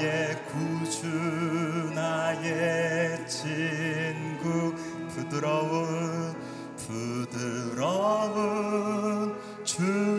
나의 구주 나의 친구 부드러운 부드러운 주.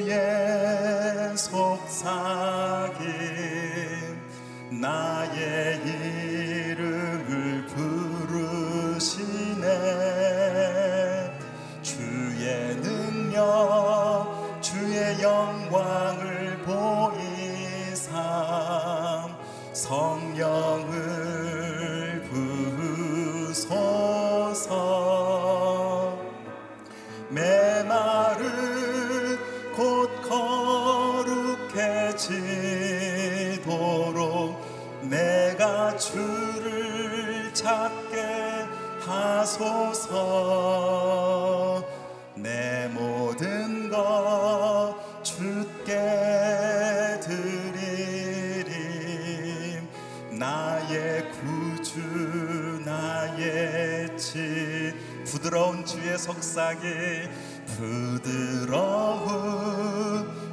빛이 부드러운 주의 속삭이 부드러운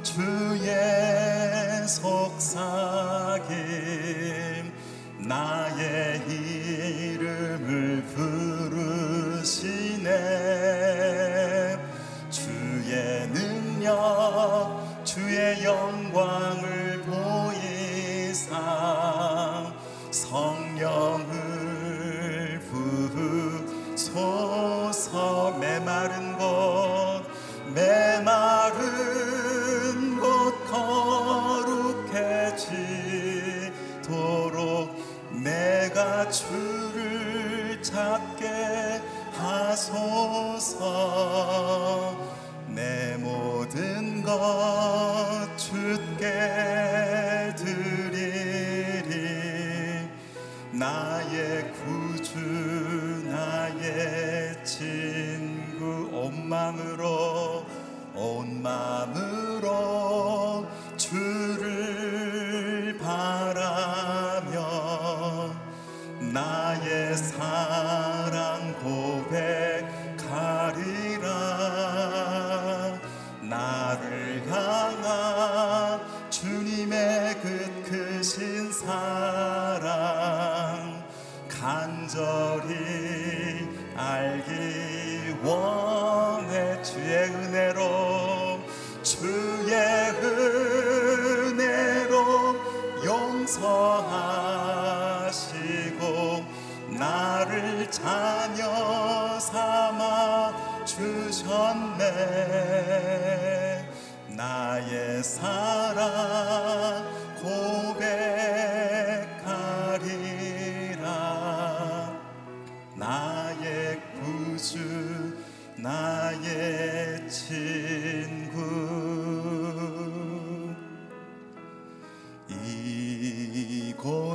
주의 속삭임. 나의 이름을 부르시네. 주의 능력 주의 영광을 내 마른 곳 거룩해지도록 내가 주를 찾게 하소서. 내 모든 것 마음으로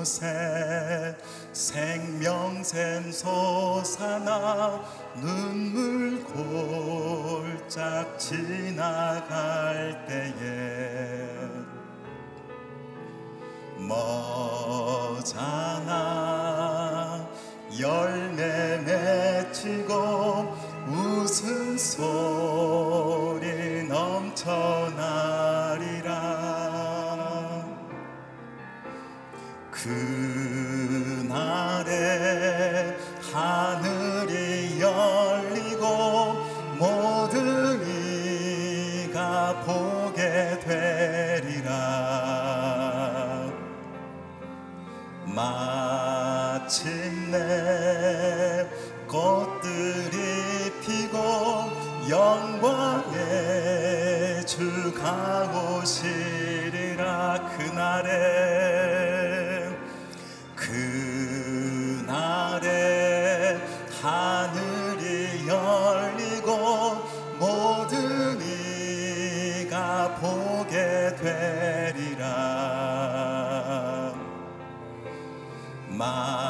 곳에 생명샘 솟아나 눈물 골짝 지나갈 때에 머잖아 열매 맺히고 웃음 소 주가 오시리라 그날에 그날에 하늘이 열리고 모든 이가 보게 되리라. 마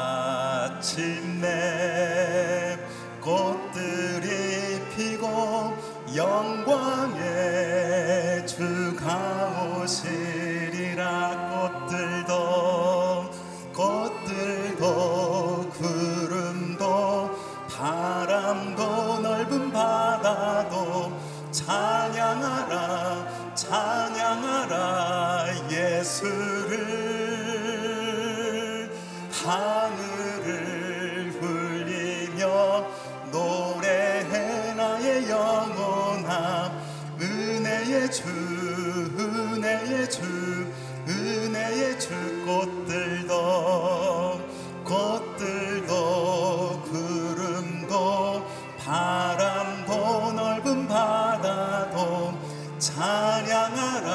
찬양하라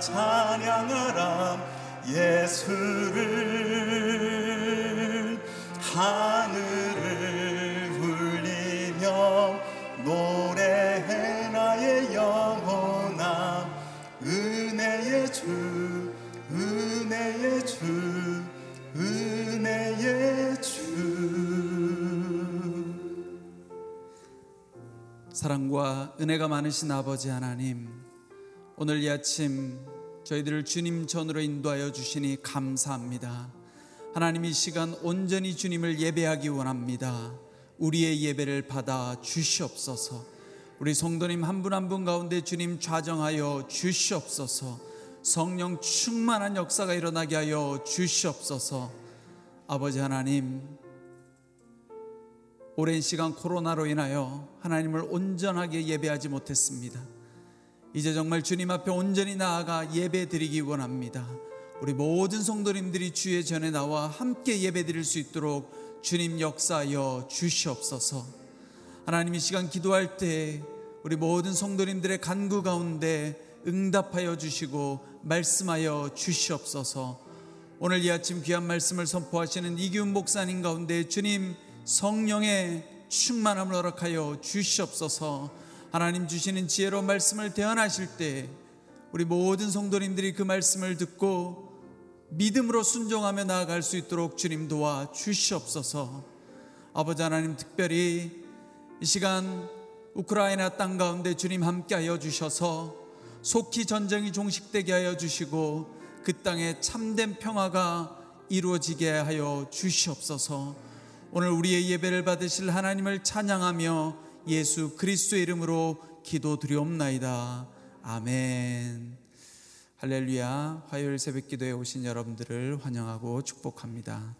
찬양하라 예수를. 하 사랑과 은혜가 많으신 아버지 하나님, 오늘 이 아침 저희들을 주님 전으로 인도하여 주시니 감사합니다. 하나님 이 시간 온전히 주님을 예배하기 원합니다. 우리의 예배를 받아 주시옵소서. 우리 성도님 한 분 한분 가운데 주님 좌정하여 주시옵소서. 성령 충만한 역사가 일어나게 하여 주시옵소서. 아버지 하나님, 오랜 시간 코로나로 인하여 하나님을 온전하게 예배하지 못했습니다. 이제 정말 주님 앞에 온전히 나아가 예배 드리기 원합니다. 우리 모든 성도님들이 주의 전에 나와 함께 예배 드릴 수 있도록 주님 역사하여 주시옵소서. 하나님 이 시간 기도할 때 우리 모든 성도님들의 간구 가운데 응답하여 주시고 말씀하여 주시옵소서. 오늘 이 아침 귀한 말씀을 선포하시는 이기훈 목사님 가운데 주님 성령의 충만함을 허락하여 주시옵소서. 하나님 주시는 지혜로 말씀을 대언하실 때 우리 모든 성도님들이 그 말씀을 듣고 믿음으로 순종하며 나아갈 수 있도록 주님 도와 주시옵소서. 아버지 하나님 특별히 이 시간 우크라이나 땅 가운데 주님 함께하여 주셔서 속히 전쟁이 종식되게 하여 주시고 그 땅에 참된 평화가 이루어지게 하여 주시옵소서. 오늘 우리의 예배를 받으실 하나님을 찬양하며 예수 그리스도의 이름으로 기도드리옵나이다. 아멘. 할렐루야. 화요일 새벽 기도에 오신 여러분들을 환영하고 축복합니다.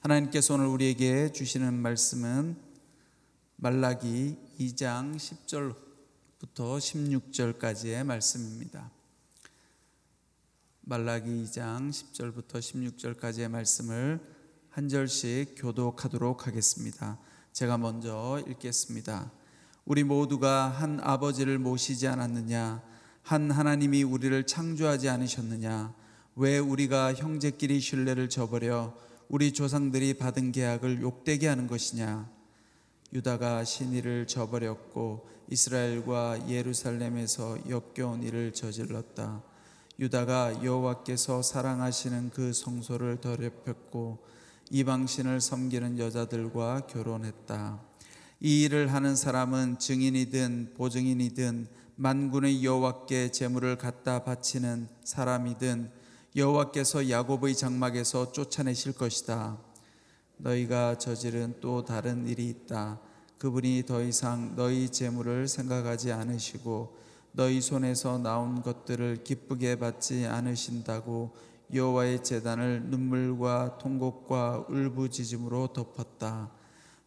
하나님께서 오늘 우리에게 주시는 말씀은 말라기 2장 10절부터 16절까지의 말씀입니다. 말라기 2장 10절부터 16절까지의 말씀을 한 절씩 교독하도록 하겠습니다. 제가 먼저 읽겠습니다. 우리 모두가 한 아버지를 모시지 않았느냐? 한 하나님이 우리를 창조하지 않으셨느냐? 왜 우리가 형제끼리 신뢰를 저버려 우리 조상들이 받은 계약을 욕되게 하는 것이냐? 유다가 신의를 저버렸고 이스라엘과 예루살렘에서 역겨운 일을 저질렀다. 유다가 여호와께서 사랑하시는 그 성소를 더럽혔고 이방신을 섬기는 여자들과 결혼했다. 이 일을 하는 사람은 증인이든 보증인이든 만군의 여호와께 제물을 갖다 바치는 사람이든 여호와께서 야곱의 장막에서 쫓아내실 것이다. 너희가 저지른 또 다른 일이 있다. 그분이 더 이상 너희 재물을 생각하지 않으시고 너희 손에서 나온 것들을 기쁘게 받지 않으신다고 여호와의 제단을 눈물과 통곡과 울부짖음으로 덮었다.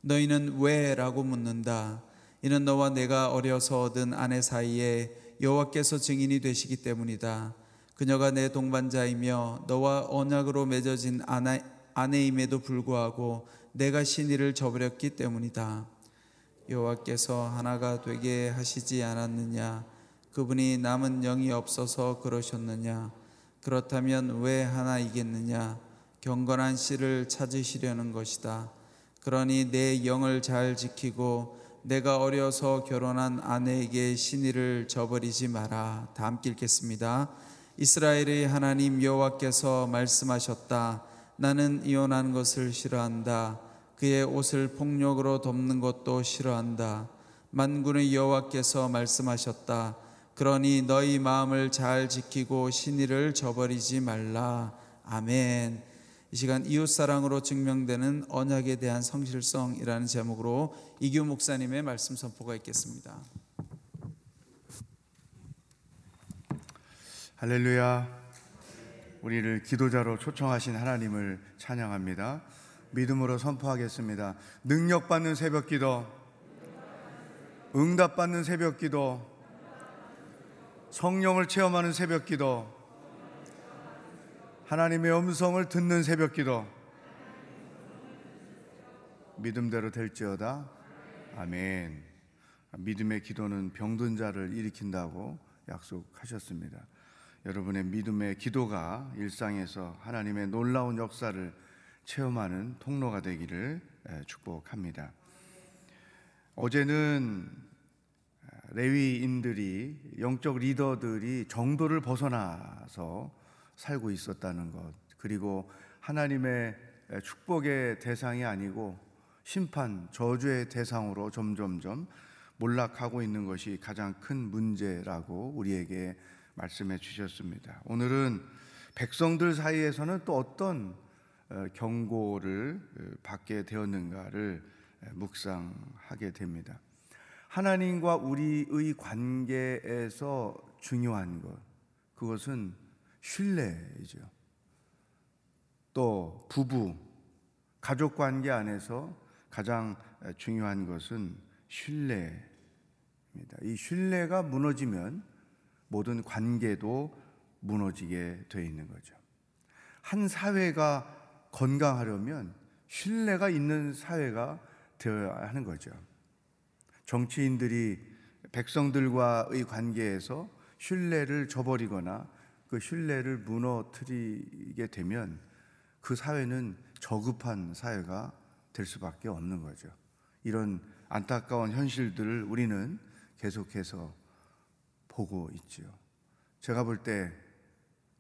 너희는 왜라고 묻는다. 이는 너와 내가 어려서 얻은 아내 사이에 여호와께서 증인이 되시기 때문이다. 그녀가 내 동반자이며 너와 언약으로 맺어진 아내, 아내임에도 불구하고 내가 신의를 저버렸기 때문이다. 여호와께서 하나가 되게 하시지 않았느냐? 그분이 남은 영이 없어서 그러셨느냐? 그렇다면 왜 하나 이겠느냐? 경건한 씨를 찾으시려는 것이다. 그러니 내 영을 잘 지키고 내가 어려서 결혼한 아내에게 신의를 저버리지 마라. 다 함께 읽겠습니다. 이스라엘의 하나님 여호와께서 말씀하셨다. 나는 이혼한 것을 싫어한다. 그의 옷을 폭력으로 덮는 것도 싫어한다. 만군의 여호와께서 말씀하셨다. 그러니 너희 마음을 잘 지키고 신의를 저버리지 말라. 아멘. 이 시간 이웃 사랑으로 증명되는 언약에 대한 성실성이라는 제목으로 이규 목사님의 말씀 선포가 있겠습니다. 할렐루야. 우리를 기도자로 초청하신 하나님을 찬양합니다. 믿음으로 선포하겠습니다. 능력받는 새벽 기도, 응답받는 새벽 기도, 성령을 체험하는 새벽 기도, 하나님의 음성을 듣는 새벽 기도, 믿음대로 될지어다. 아멘. 믿음의 기도는 병든 자를 일으킨다고 약속하셨습니다. 여러분의 믿음의 기도가 일상에서 하나님의 놀라운 역사를 체험하는 통로가 되기를 축복합니다. 어제는 레위인들이 영적 리더들이 정도를 벗어나서 살고 있었다는 것 그리고 하나님의 축복의 대상이 아니고 심판 저주의 대상으로 점점점 몰락하고 있는 것이 가장 큰 문제라고 우리에게 말씀해 주셨습니다. 오늘은 백성들 사이에서는 또 어떤 어, 경고를 어, 받게 되었는가를 묵상하게 됩니다. 하나님과 우리의 관계에서 중요한 것, 그것은 신뢰이죠. 또 부부, 가족 관계 안에서 가장 중요한 것은 신뢰입니다. 이 신뢰가 무너지면 모든 관계도 무너지게 되어 있는 거죠. 한 사회가 건강하려면 신뢰가 있는 사회가 되어야 하는 거죠. 정치인들이 백성들과의 관계에서 신뢰를 저버리거나 그 신뢰를 무너뜨리게 되면 그 사회는 저급한 사회가 될 수밖에 없는 거죠. 이런 안타까운 현실들을 우리는 계속해서 보고 있지요. 제가 볼 때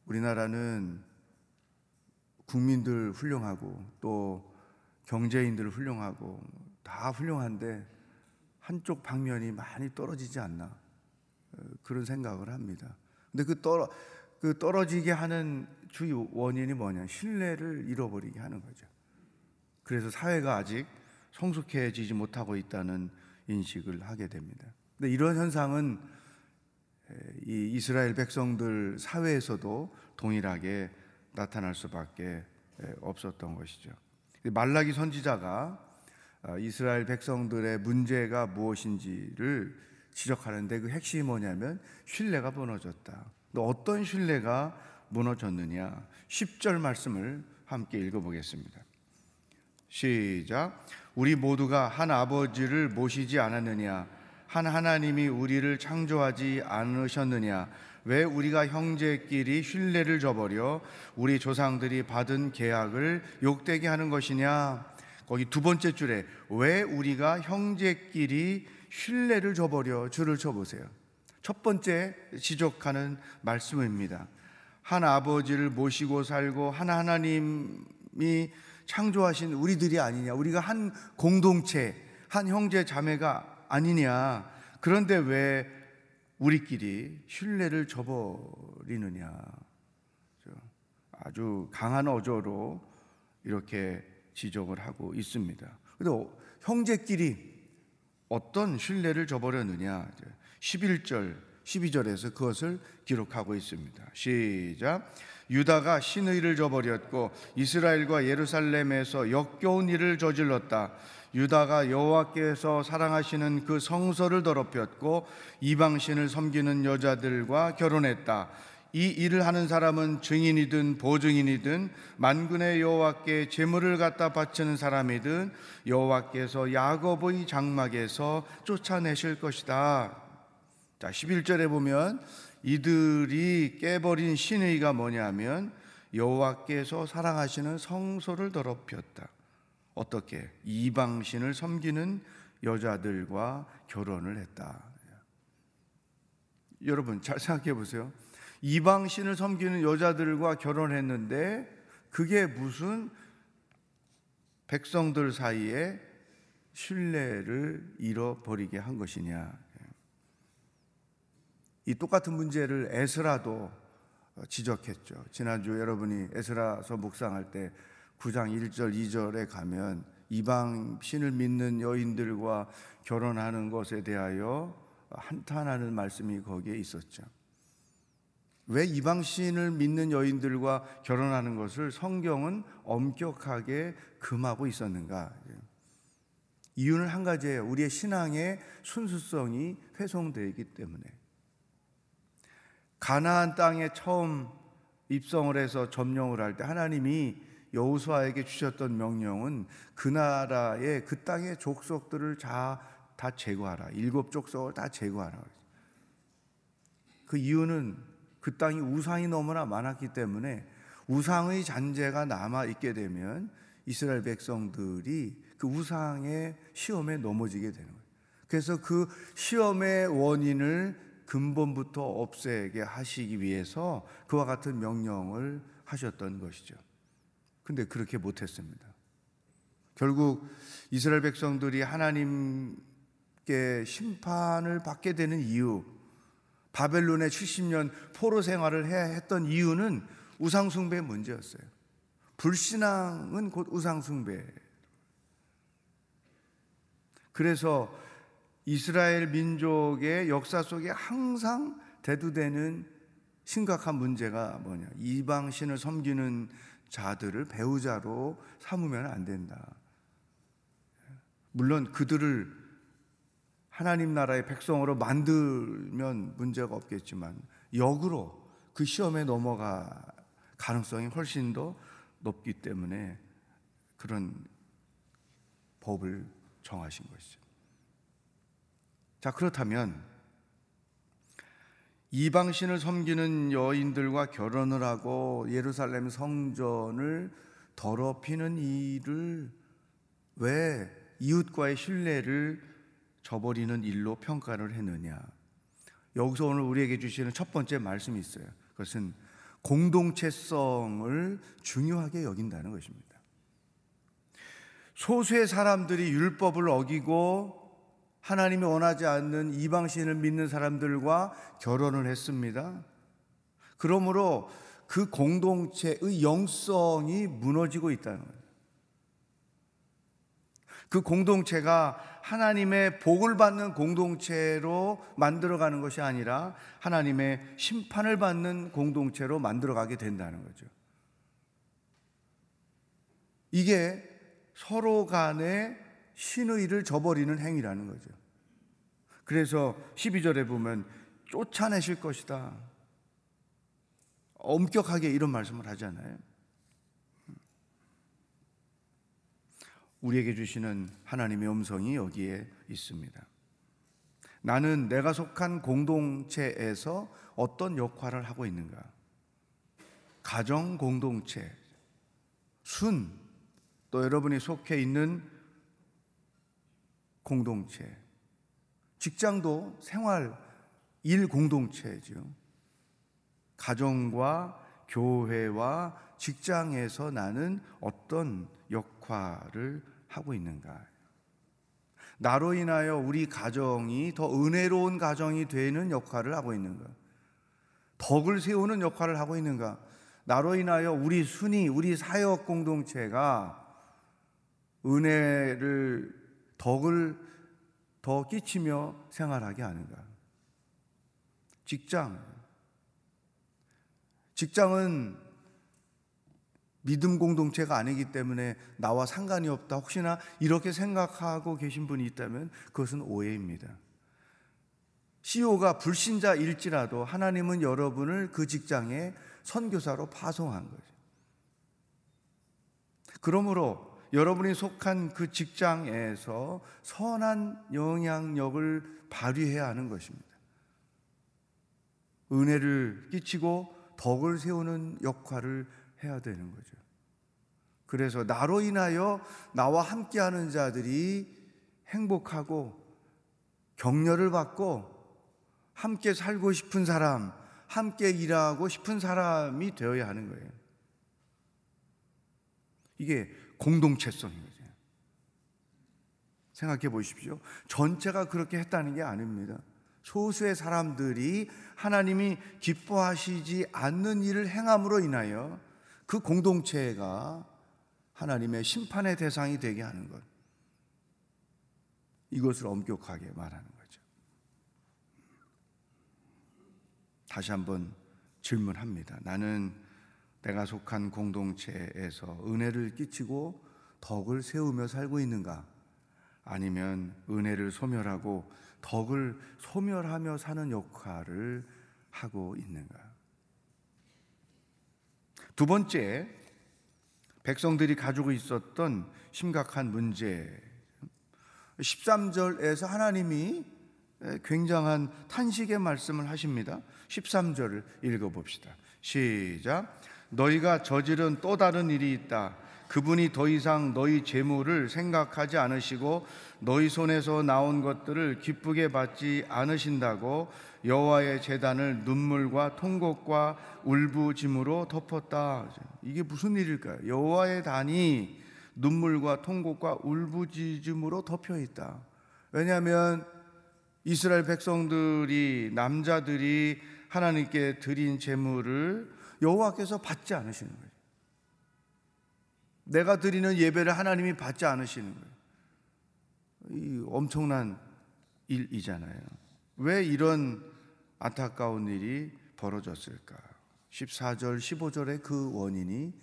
우리나라는 국민들 훌륭하고 또 경제인들 훌륭하고 다 훌륭한데 한쪽 방면이 많이 떨어지지 않나 어, 그런 생각을 합니다. 근데 그 떨어 그 떨어지게 하는 주 원인이 뭐냐? 신뢰를 잃어버리게 하는 거죠. 그래서 사회가 아직 성숙해지지 못하고 있다는 인식을 하게 됩니다. 근데 이런 현상은 이 이스라엘 백성들 사회에서도 동일하게 나타날 수밖에 없었던 것이죠. 말라기 선지자가 어, 이스라엘 백성들의 문제가 무엇인지를 지적하는데 그 핵심이 뭐냐면 신뢰가 무너졌다. 어떤 신뢰가 무너졌느냐? 10절 말씀을 함께 읽어보겠습니다. 시작. 우리 모두가 한 아버지를 모시지 않았느냐? 한 하나님이 우리를 창조하지 않으셨느냐? 왜 우리가 형제끼리 신뢰를 저버려 우리 조상들이 받은 계약을 욕되게 하는 것이냐? 거기 두 번째 줄에 왜 우리가 형제끼리 신뢰를 저버려 줄을 쳐보세요. 첫 번째 지적하는 말씀입니다. 한 아버지를 모시고 살고 한 하나님이 창조하신 우리들이 아니냐. 우리가 한 공동체, 한 형제 자매가 아니냐. 그런데 왜 우리끼리 신뢰를 저버리느냐. 아주 강한 어조로 이렇게 지적을 하고 있습니다. 근데 형제끼리 어떤 신뢰를 저버렸느냐. 11절, 12절에서 그것을 기록하고 있습니다. 시작. 유다가 신의를 저버렸고 이스라엘과 예루살렘에서 역겨운 일을 저질렀다. 유다가 여호와께서 사랑하시는 그 성서를 더럽혔고 이방신을 섬기는 여자들과 결혼했다. 이 일을 하는 사람은 증인이든 보증인이든 만군의 여호와께 제물을 갖다 바치는 사람이든 여호와께서 야곱의 장막에서 쫓아내실 것이다. 자, 11절에 보면 이들이 깨버린 신의가 뭐냐면 여호와께서 사랑하시는 성소를 더럽혔다. 어떻게? 이방신을 섬기는 여자들과 결혼을 했다. 여러분 잘 생각해 보세요. 이방신을 섬기는 여자들과 결혼했는데 그게 무슨 백성들 사이에 신뢰를 잃어버리게 한 것이냐. 이 똑같은 문제를 에스라도 지적했죠. 지난주 여러분이 에스라서 묵상할 때 9장 1절 2절에 가면 이방 신을 믿는 여인들과 결혼하는 것에 대하여 한탄하는 말씀이 거기에 있었죠. 왜 이방 신을 믿는 여인들과 결혼하는 것을 성경은 엄격하게 금하고 있었는가? 이유는 한 가지예요. 우리의 신앙의 순수성이 훼손되어 있기 때문에. 가나안 땅에 처음 입성을 해서 점령을 할 때 하나님이 여호수아에게 주셨던 명령은 그 나라의 그 땅의 족속들을 다, 다 제거하라. 일곱 족속을 다 제거하라. 그 이유는 그 땅이 우상이 너무나 많았기 때문에 우상의 잔재가 남아 있게 되면 이스라엘 백성들이 그 우상의 시험에 넘어지게 되는 거예요. 그래서 그 시험의 원인을 근본부터 없애게 하시기 위해서 그와 같은 명령을 하셨던 것이죠. 근데 그렇게 못했습니다. 결국 이스라엘 백성들이 하나님께 심판을 받게 되는 이유, 바벨론의 70년 포로 생활을 해야 했던 이유는 우상숭배 문제였어요. 불신앙은 곧 우상숭배. 그래서 이스라엘 민족의 역사 속에 항상 대두되는 심각한 문제가 뭐냐. 이방신을 섬기는 자들을 배우자로 삼으면 안 된다. 물론 그들을 하나님 나라의 백성으로 만들면 문제가 없겠지만 역으로 그 시험에 넘어가 가능성이 훨씬 더 높기 때문에 그런 법을 정하신 것이죠. 자, 그렇다면 이방신을 섬기는 여인들과 결혼을 하고 예루살렘 성전을 더럽히는 일을 왜 이웃과의 신뢰를 저버리는 일로 평가를 했느냐? 여기서 오늘 우리에게 주시는 첫 번째 말씀이 있어요. 그것은 공동체성을 중요하게 여긴다는 것입니다. 소수의 사람들이 율법을 어기고 하나님이 원하지 않는 이방신을 믿는 사람들과 결혼을 했습니다. 그러므로 그 공동체의 영성이 무너지고 있다는. 그 공동체가 하나님의 복을 받는 공동체로 만들어가는 것이 아니라 하나님의 심판을 받는 공동체로 만들어가게 된다는 거죠. 이게 서로 간의 신의를 저버리는 행위라는 거죠. 그래서 12절에 보면 쫓아내실 것이다. 엄격하게 이런 말씀을 하잖아요. 우리에게 주시는 하나님의 음성이 여기에 있습니다. 나는 내가 속한 공동체에서 어떤 역할을 하고 있는가? 가정 공동체, 순, 또 여러분이 속해 있는 공동체, 직장도 생활, 일 공동체죠. 가정과 교회와 직장에서 나는 어떤 역할을 하고 있는가? 나로 인하여 우리 가정이 더 은혜로운 가정이 되는 역할을 하고 있는가? 덕을 세우는 역할을 하고 있는가? 나로 인하여 우리 순위, 우리 사역 공동체가 은혜를 덕을 더 끼치며 생활하게 하는가? 직장. 직장은 믿음 공동체가 아니기 때문에 나와 상관이 없다. 혹시나 이렇게 생각하고 계신 분이 있다면 그것은 오해입니다. CEO가 불신자일지라도 하나님은 여러분을 그 직장에 선교사로 파송한 거죠. 그러므로 여러분이 속한 그 직장에서 선한 영향력을 발휘해야 하는 것입니다. 은혜를 끼치고 덕을 세우는 역할을 해야 되는 거죠. 그래서 나로 인하여 나와 함께하는 자들이 행복하고 격려를 받고 함께 살고 싶은 사람, 함께 일하고 싶은 사람이 되어야 하는 거예요. 이게 공동체성인 거죠. 생각해 보십시오. 전체가 그렇게 했다는 게 아닙니다. 소수의 사람들이 하나님이 기뻐하시지 않는 일을 행함으로 인하여 그 공동체가 하나님의 심판의 대상이 되게 하는 것. 이것을 엄격하게 말하는 거죠. 다시 한번 질문합니다. 나는 내가 속한 공동체에서 은혜를 끼치고 덕을 세우며 살고 있는가? 아니면 은혜를 소멸하고 덕을 소멸하며 사는 역할을 하고 있는가? 두 번째, 백성들이 가지고 있었던 심각한 문제. 13절에서 하나님이 굉장한 탄식의 말씀을 하십니다. 13절을 읽어봅시다. 시작. 너희가 저지른 또 다른 일이 있다. 그분이 더 이상 너희 재물을 생각하지 않으시고 너희 손에서 나온 것들을 기쁘게 받지 않으신다고 여호와의 제단을 눈물과 통곡과 울부짐으로 덮었다. 이게 무슨 일일까요? 여호와의 단이 눈물과 통곡과 울부짖음으로 덮여 있다. 왜냐하면 이스라엘 백성들이 남자들이 하나님께 드린 제물을 여호와께서 받지 않으시는 거예요. 내가 드리는 예배를 하나님이 받지 않으시는 거예요. 이 엄청난 일이잖아요. 왜 이런 안타까운 일이 벌어졌을까? 14절, 15절에 그 원인이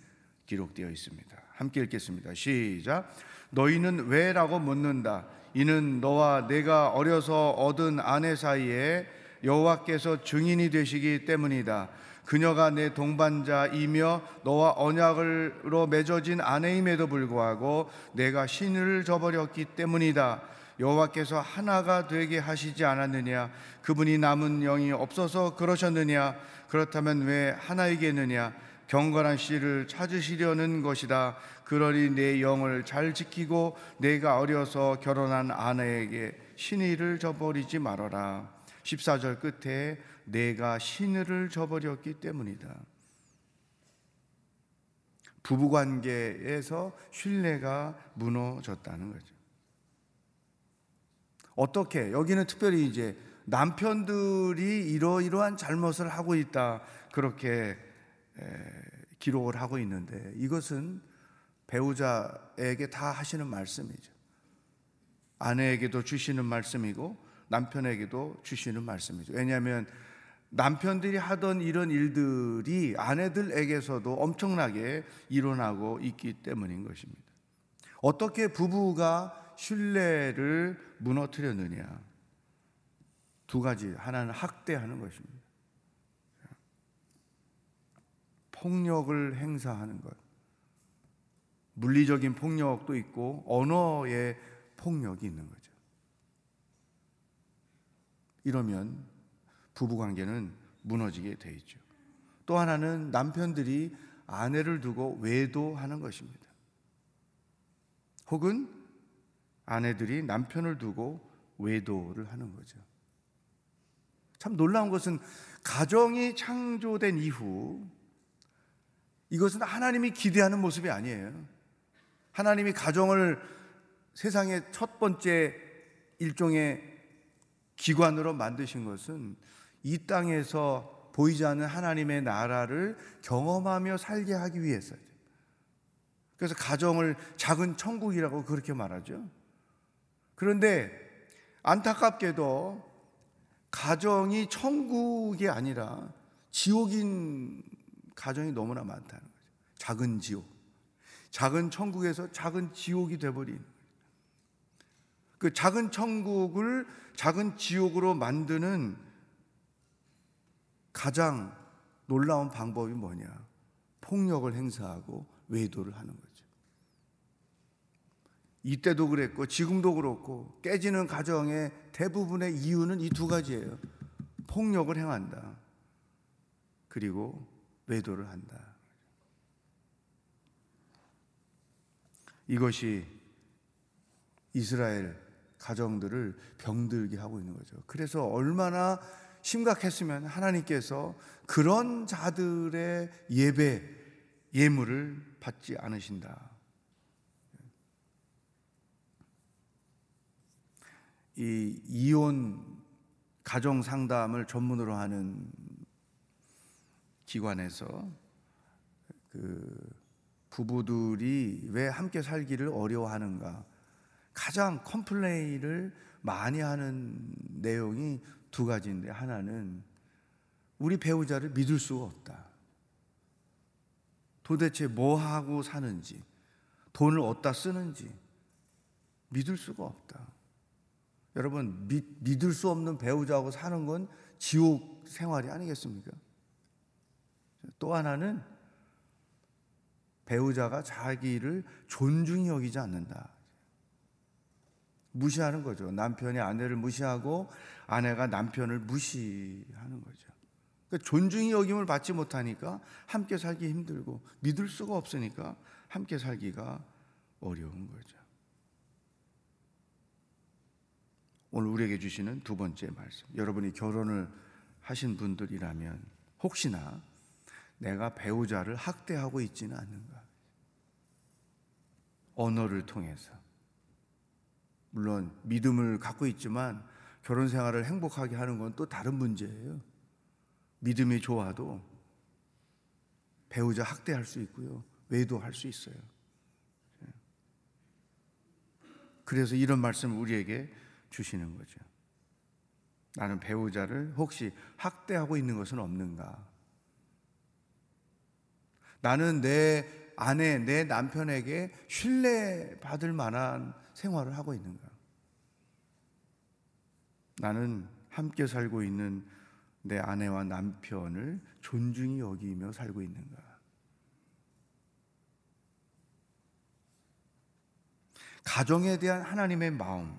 기록되어 있습니다. 함께 읽겠습니다. 시작. 너희는 왜라고 묻는다. 이는 너와 내가 어려서 얻은 아내 사이에 여호와께서 증인이 되시기 때문이다. 그녀가 내 동반자이며 너와 언약으로 맺어진 아내임에도 불구하고 내가 신을 저버렸기 때문이다. 여호와께서 하나가 되게 하시지 않았느냐? 그분이 남은 영이 없어서 그러셨느냐? 그렇다면 왜 하나이겠느냐? 경건한 씨를 찾으시려는 것이다. 그러니 내 영을 잘 지키고 내가 어려서 결혼한 아내에게 신의를 저버리지 말아라. 14절 끝에 내가 신의를 저버렸기 때문이다. 부부 관계에서 신뢰가 무너졌다는 거죠. 어떻게? 여기는 특별히 이제 남편들이 이러이러한 잘못을 하고 있다. 그렇게 기록을 하고 있는데 이것은 배우자에게 다 하시는 말씀이죠. 아내에게도 주시는 말씀이고 남편에게도 주시는 말씀이죠. 왜냐하면 남편들이 하던 이런 일들이 아내들에게서도 엄청나게 일어나고 있기 때문인 것입니다. 어떻게 부부가 신뢰를 무너뜨렸느냐? 두 가지. 하나는 학대하는 것입니다. 폭력을 행사하는 것. 물리적인 폭력도 있고 언어의 폭력이 있는 거죠. 이러면 부부 관계는 무너지게 돼 있죠. 또 하나는 남편들이 아내를 두고 외도하는 것입니다. 혹은 아내들이 남편을 두고 외도를 하는 거죠. 참 놀라운 것은 가정이 창조된 이후 이것은 하나님이 기대하는 모습이 아니에요. 하나님이 가정을 세상의 첫 번째 일종의 기관으로 만드신 것은 이 땅에서 보이지 않는 하나님의 나라를 경험하며 살게 하기 위해서죠. 그래서 가정을 작은 천국이라고 그렇게 말하죠. 그런데 안타깝게도 가정이 천국이 아니라 지옥인 가정이 너무나 많다는 거죠. 작은 지옥. 작은 천국에서 작은 지옥이 돼버린. 그 작은 천국을 작은 지옥으로 만드는 가장 놀라운 방법이 뭐냐? 폭력을 행사하고 외도를 하는 거죠. 이때도 그랬고 지금도 그렇고 깨지는 가정의 대부분의 이유는 이 두 가지예요. 폭력을 행한다. 그리고 외도를 한다. 이것이 이스라엘 가정들을 병들게 하고 있는 거죠. 그래서 얼마나 심각했으면 하나님께서 그런 자들의 예배, 예물을 받지 않으신다. 이 이혼 가정 상담을 전문으로 하는 기관에서 그 부부들이 왜 함께 살기를 어려워하는가 가장 컴플레인을 많이 하는 내용이 두 가지인데 하나는 우리 배우자를 믿을 수가 없다. 도대체 뭐 하고 사는지, 돈을 어디다 쓰는지 믿을 수가 없다. 여러분, 믿, 믿을 수 없는 배우자하고 사는 건 지옥 생활이 아니겠습니까? 또 하나는 배우자가 자기를 존중히 여기지 않는다. 무시하는 거죠. 남편이 아내를 무시하고 아내가 남편을 무시하는 거죠. 그러니까 존중이 여김을 받지 못하니까 함께 살기 힘들고 믿을 수가 없으니까 함께 살기가 어려운 거죠. 오늘 우리에게 주시는 두 번째 말씀. 여러분이 결혼을 하신 분들이라면 혹시나 내가 배우자를 학대하고 있지는 않는가? 언어를 통해서 물론 믿음을 갖고 있지만 결혼 생활을 행복하게 하는 건 또 다른 문제예요. 믿음이 좋아도 배우자 학대할 수 있고요. 외도할 수 있어요. 그래서 이런 말씀을 우리에게 주시는 거죠. 나는 배우자를 혹시 학대하고 있는 것은 없는가? 나는 내 아내, 내 남편에게 신뢰받을 만한 생활을 하고 있는가? 나는 함께 살고 있는 내 아내와 남편을 존중히 여기며 살고 있는가? 가정에 대한 하나님의 마음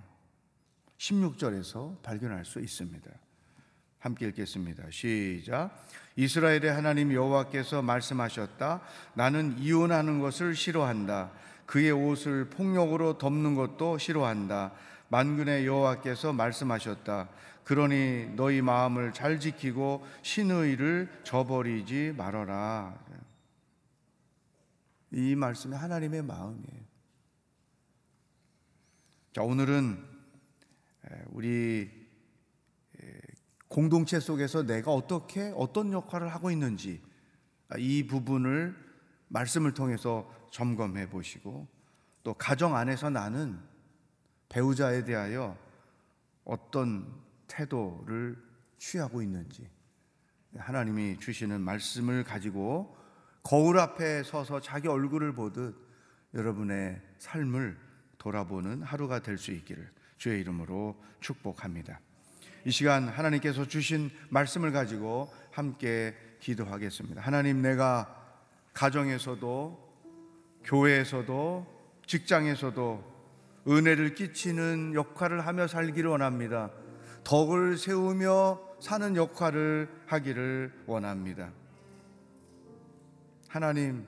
16절에서 발견할 수 있습니다. 함께 읽겠습니다. 시작. 이스라엘의 하나님 여호와께서 말씀하셨다. 나는 이혼하는 것을 싫어한다. 그의 옷을 폭력으로 덮는 것도 싫어한다. 만군의 여호와께서 말씀하셨다. 그러니 너희 마음을 잘 지키고 신의를 저버리지 말아라. 이 말씀이 하나님의 마음이에요. 자, 오늘은 우리 공동체 속에서 내가 어떻게 어떤 역할을 하고 있는지 이 부분을 말씀을 통해서 점검해 보시고 또 가정 안에서 나는 배우자에 대하여 어떤 태도를 취하고 있는지 하나님이 주시는 말씀을 가지고 거울 앞에 서서 자기 얼굴을 보듯 여러분의 삶을 돌아보는 하루가 될 수 있기를 주의 이름으로 축복합니다. 이 시간 하나님께서 주신 말씀을 가지고 함께 기도하겠습니다. 하나님 내가 가정에서도 교회에서도 직장에서도 은혜를 끼치는 역할을 하며 살기를 원합니다. 덕을 세우며 사는 역할을 하기를 원합니다. 하나님,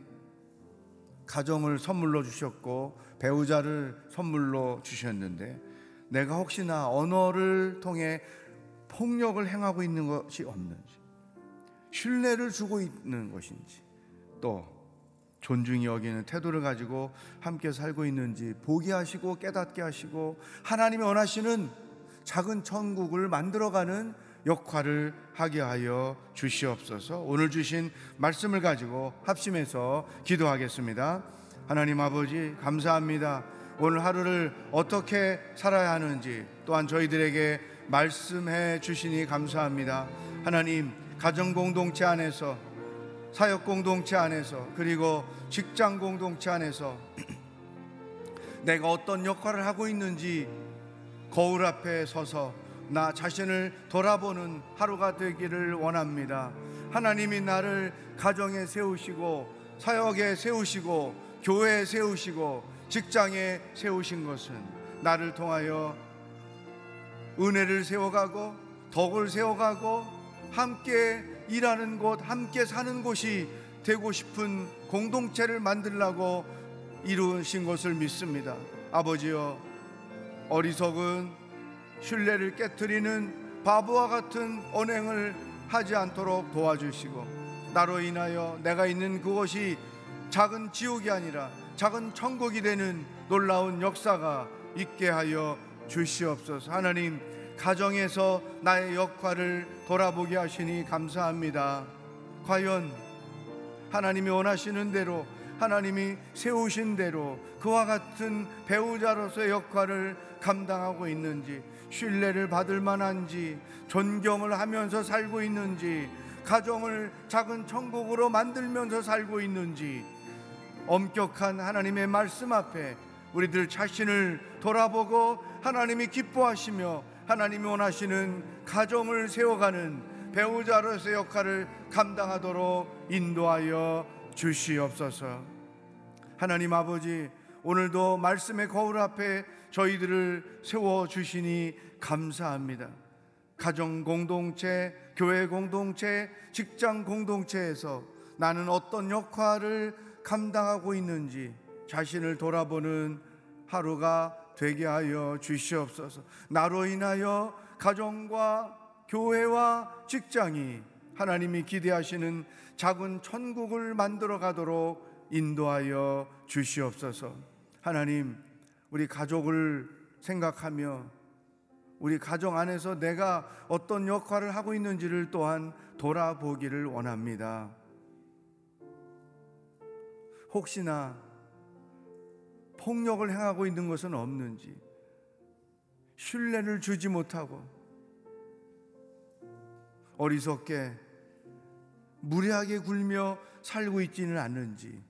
가정을 선물로 주셨고, 배우자를 선물로 주셨는데, 내가 혹시나 언어를 통해 폭력을 행하고 있는 것이 없는지, 신뢰를 주고 있는 것인지, 또 존중이 여기는 태도를 가지고 함께 살고 있는지 보게 하시고 깨닫게 하시고 하나님이 원하시는 작은 천국을 만들어가는 역할을 하게 하여 주시옵소서. 오늘 주신 말씀을 가지고 합심해서 기도하겠습니다. 하나님 아버지 감사합니다. 오늘 하루를 어떻게 살아야 하는지 또한 저희들에게 말씀해 주시니 감사합니다. 하나님 가정 공동체 안에서 사역 공동체 안에서 그리고 직장 공동체 안에서 내가 어떤 역할을 하고 있는지 거울 앞에 서서 나 자신을 돌아보는 하루가 되기를 원합니다. 하나님이 나를 가정에 세우시고 사역에 세우시고 교회에 세우시고 직장에 세우신 것은 나를 통하여 은혜를 세워가고 덕을 세워가고 함께 일하는 곳, 함께 사는 곳이 되고 싶은 공동체를 만들라고 이루신 것을 믿습니다. 아버지여, 어리석은 신뢰를 깨뜨리는 바보와 같은 언행을 하지 않도록 도와주시고 나로 인하여 내가 있는 그곳이 작은 지옥이 아니라 작은 천국이 되는 놀라운 역사가 있게 하여 주시옵소서. 하나님, 가정에서 나의 역할을 돌아보게 하시니 감사합니다. 과연 하나님이 원하시는 대로 하나님이 세우신 대로 그와 같은 배우자로서의 역할을 감당하고 있는지 신뢰를 받을 만한지 존경을 하면서 살고 있는지 가정을 작은 천국으로 만들면서 살고 있는지 엄격한 하나님의 말씀 앞에 우리들 자신을 돌아보고 하나님이 기뻐하시며 하나님이 원하시는 가정을 세워가는 배우자로서의 역할을 감당하도록 인도하여 주시옵소서. 하나님 아버지, 오늘도 말씀의 거울 앞에 저희들을 세워 주시니 감사합니다. 가정 공동체, 교회 공동체, 직장 공동체에서 나는 어떤 역할을 감당하고 있는지 자신을 돌아보는 하루가 되게 하여 주시옵소서. 나로 인하여 가정과 교회와 직장이 하나님이 기대하시는 작은 천국을 만들어 가도록 인도하여 주시옵소서. 하나님, 우리 가족을 생각하며 우리 가정 안에서 내가 어떤 역할을 하고 있는지를 또한 돌아보기를 원합니다. 혹시나 폭력을 행하고 있는 것은 없는지, 신뢰를 주지 못하고 어리석게 무례하게 굴며 살고 있지는 않는지,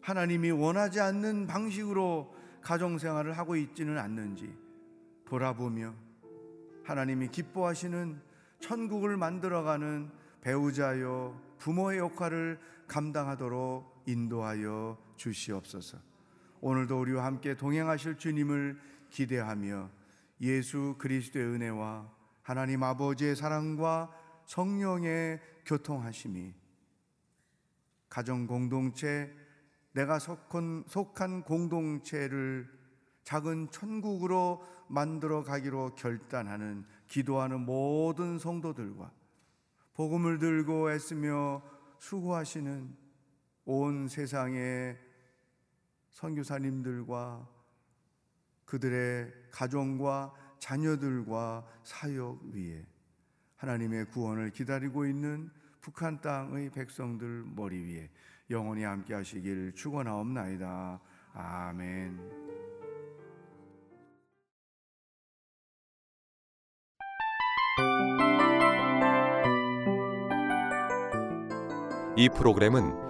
하나님이 원하지 않는 방식으로 가정생활을 하고 있지는 않는지 돌아보며 하나님이 기뻐하시는 천국을 만들어가는 배우자요 부모의 역할을 감당하도록 인도하여 주시옵소서. 오늘도 우리와 함께 동행하실 주님을 기대하며 예수 그리스도의 은혜와 하나님 아버지의 사랑과 성령의 교통하심이 가정 공동체 내가 속한, 속한 공동체를 작은 천국으로 만들어 가기로 결단하는 기도하는 모든 성도들과 복음을 들고 애쓰며 수고하시는 온 세상의 선교사님들과 그들의 가정과 자녀들과 사역 위에 하나님의 구원을 기다리고 있는 북한 땅의 백성들 머리 위에 영원히 함께 하시길 축원하옵나이다. 아멘. 이 프로그램은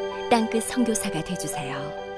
땅끝 선교사가 되주세요.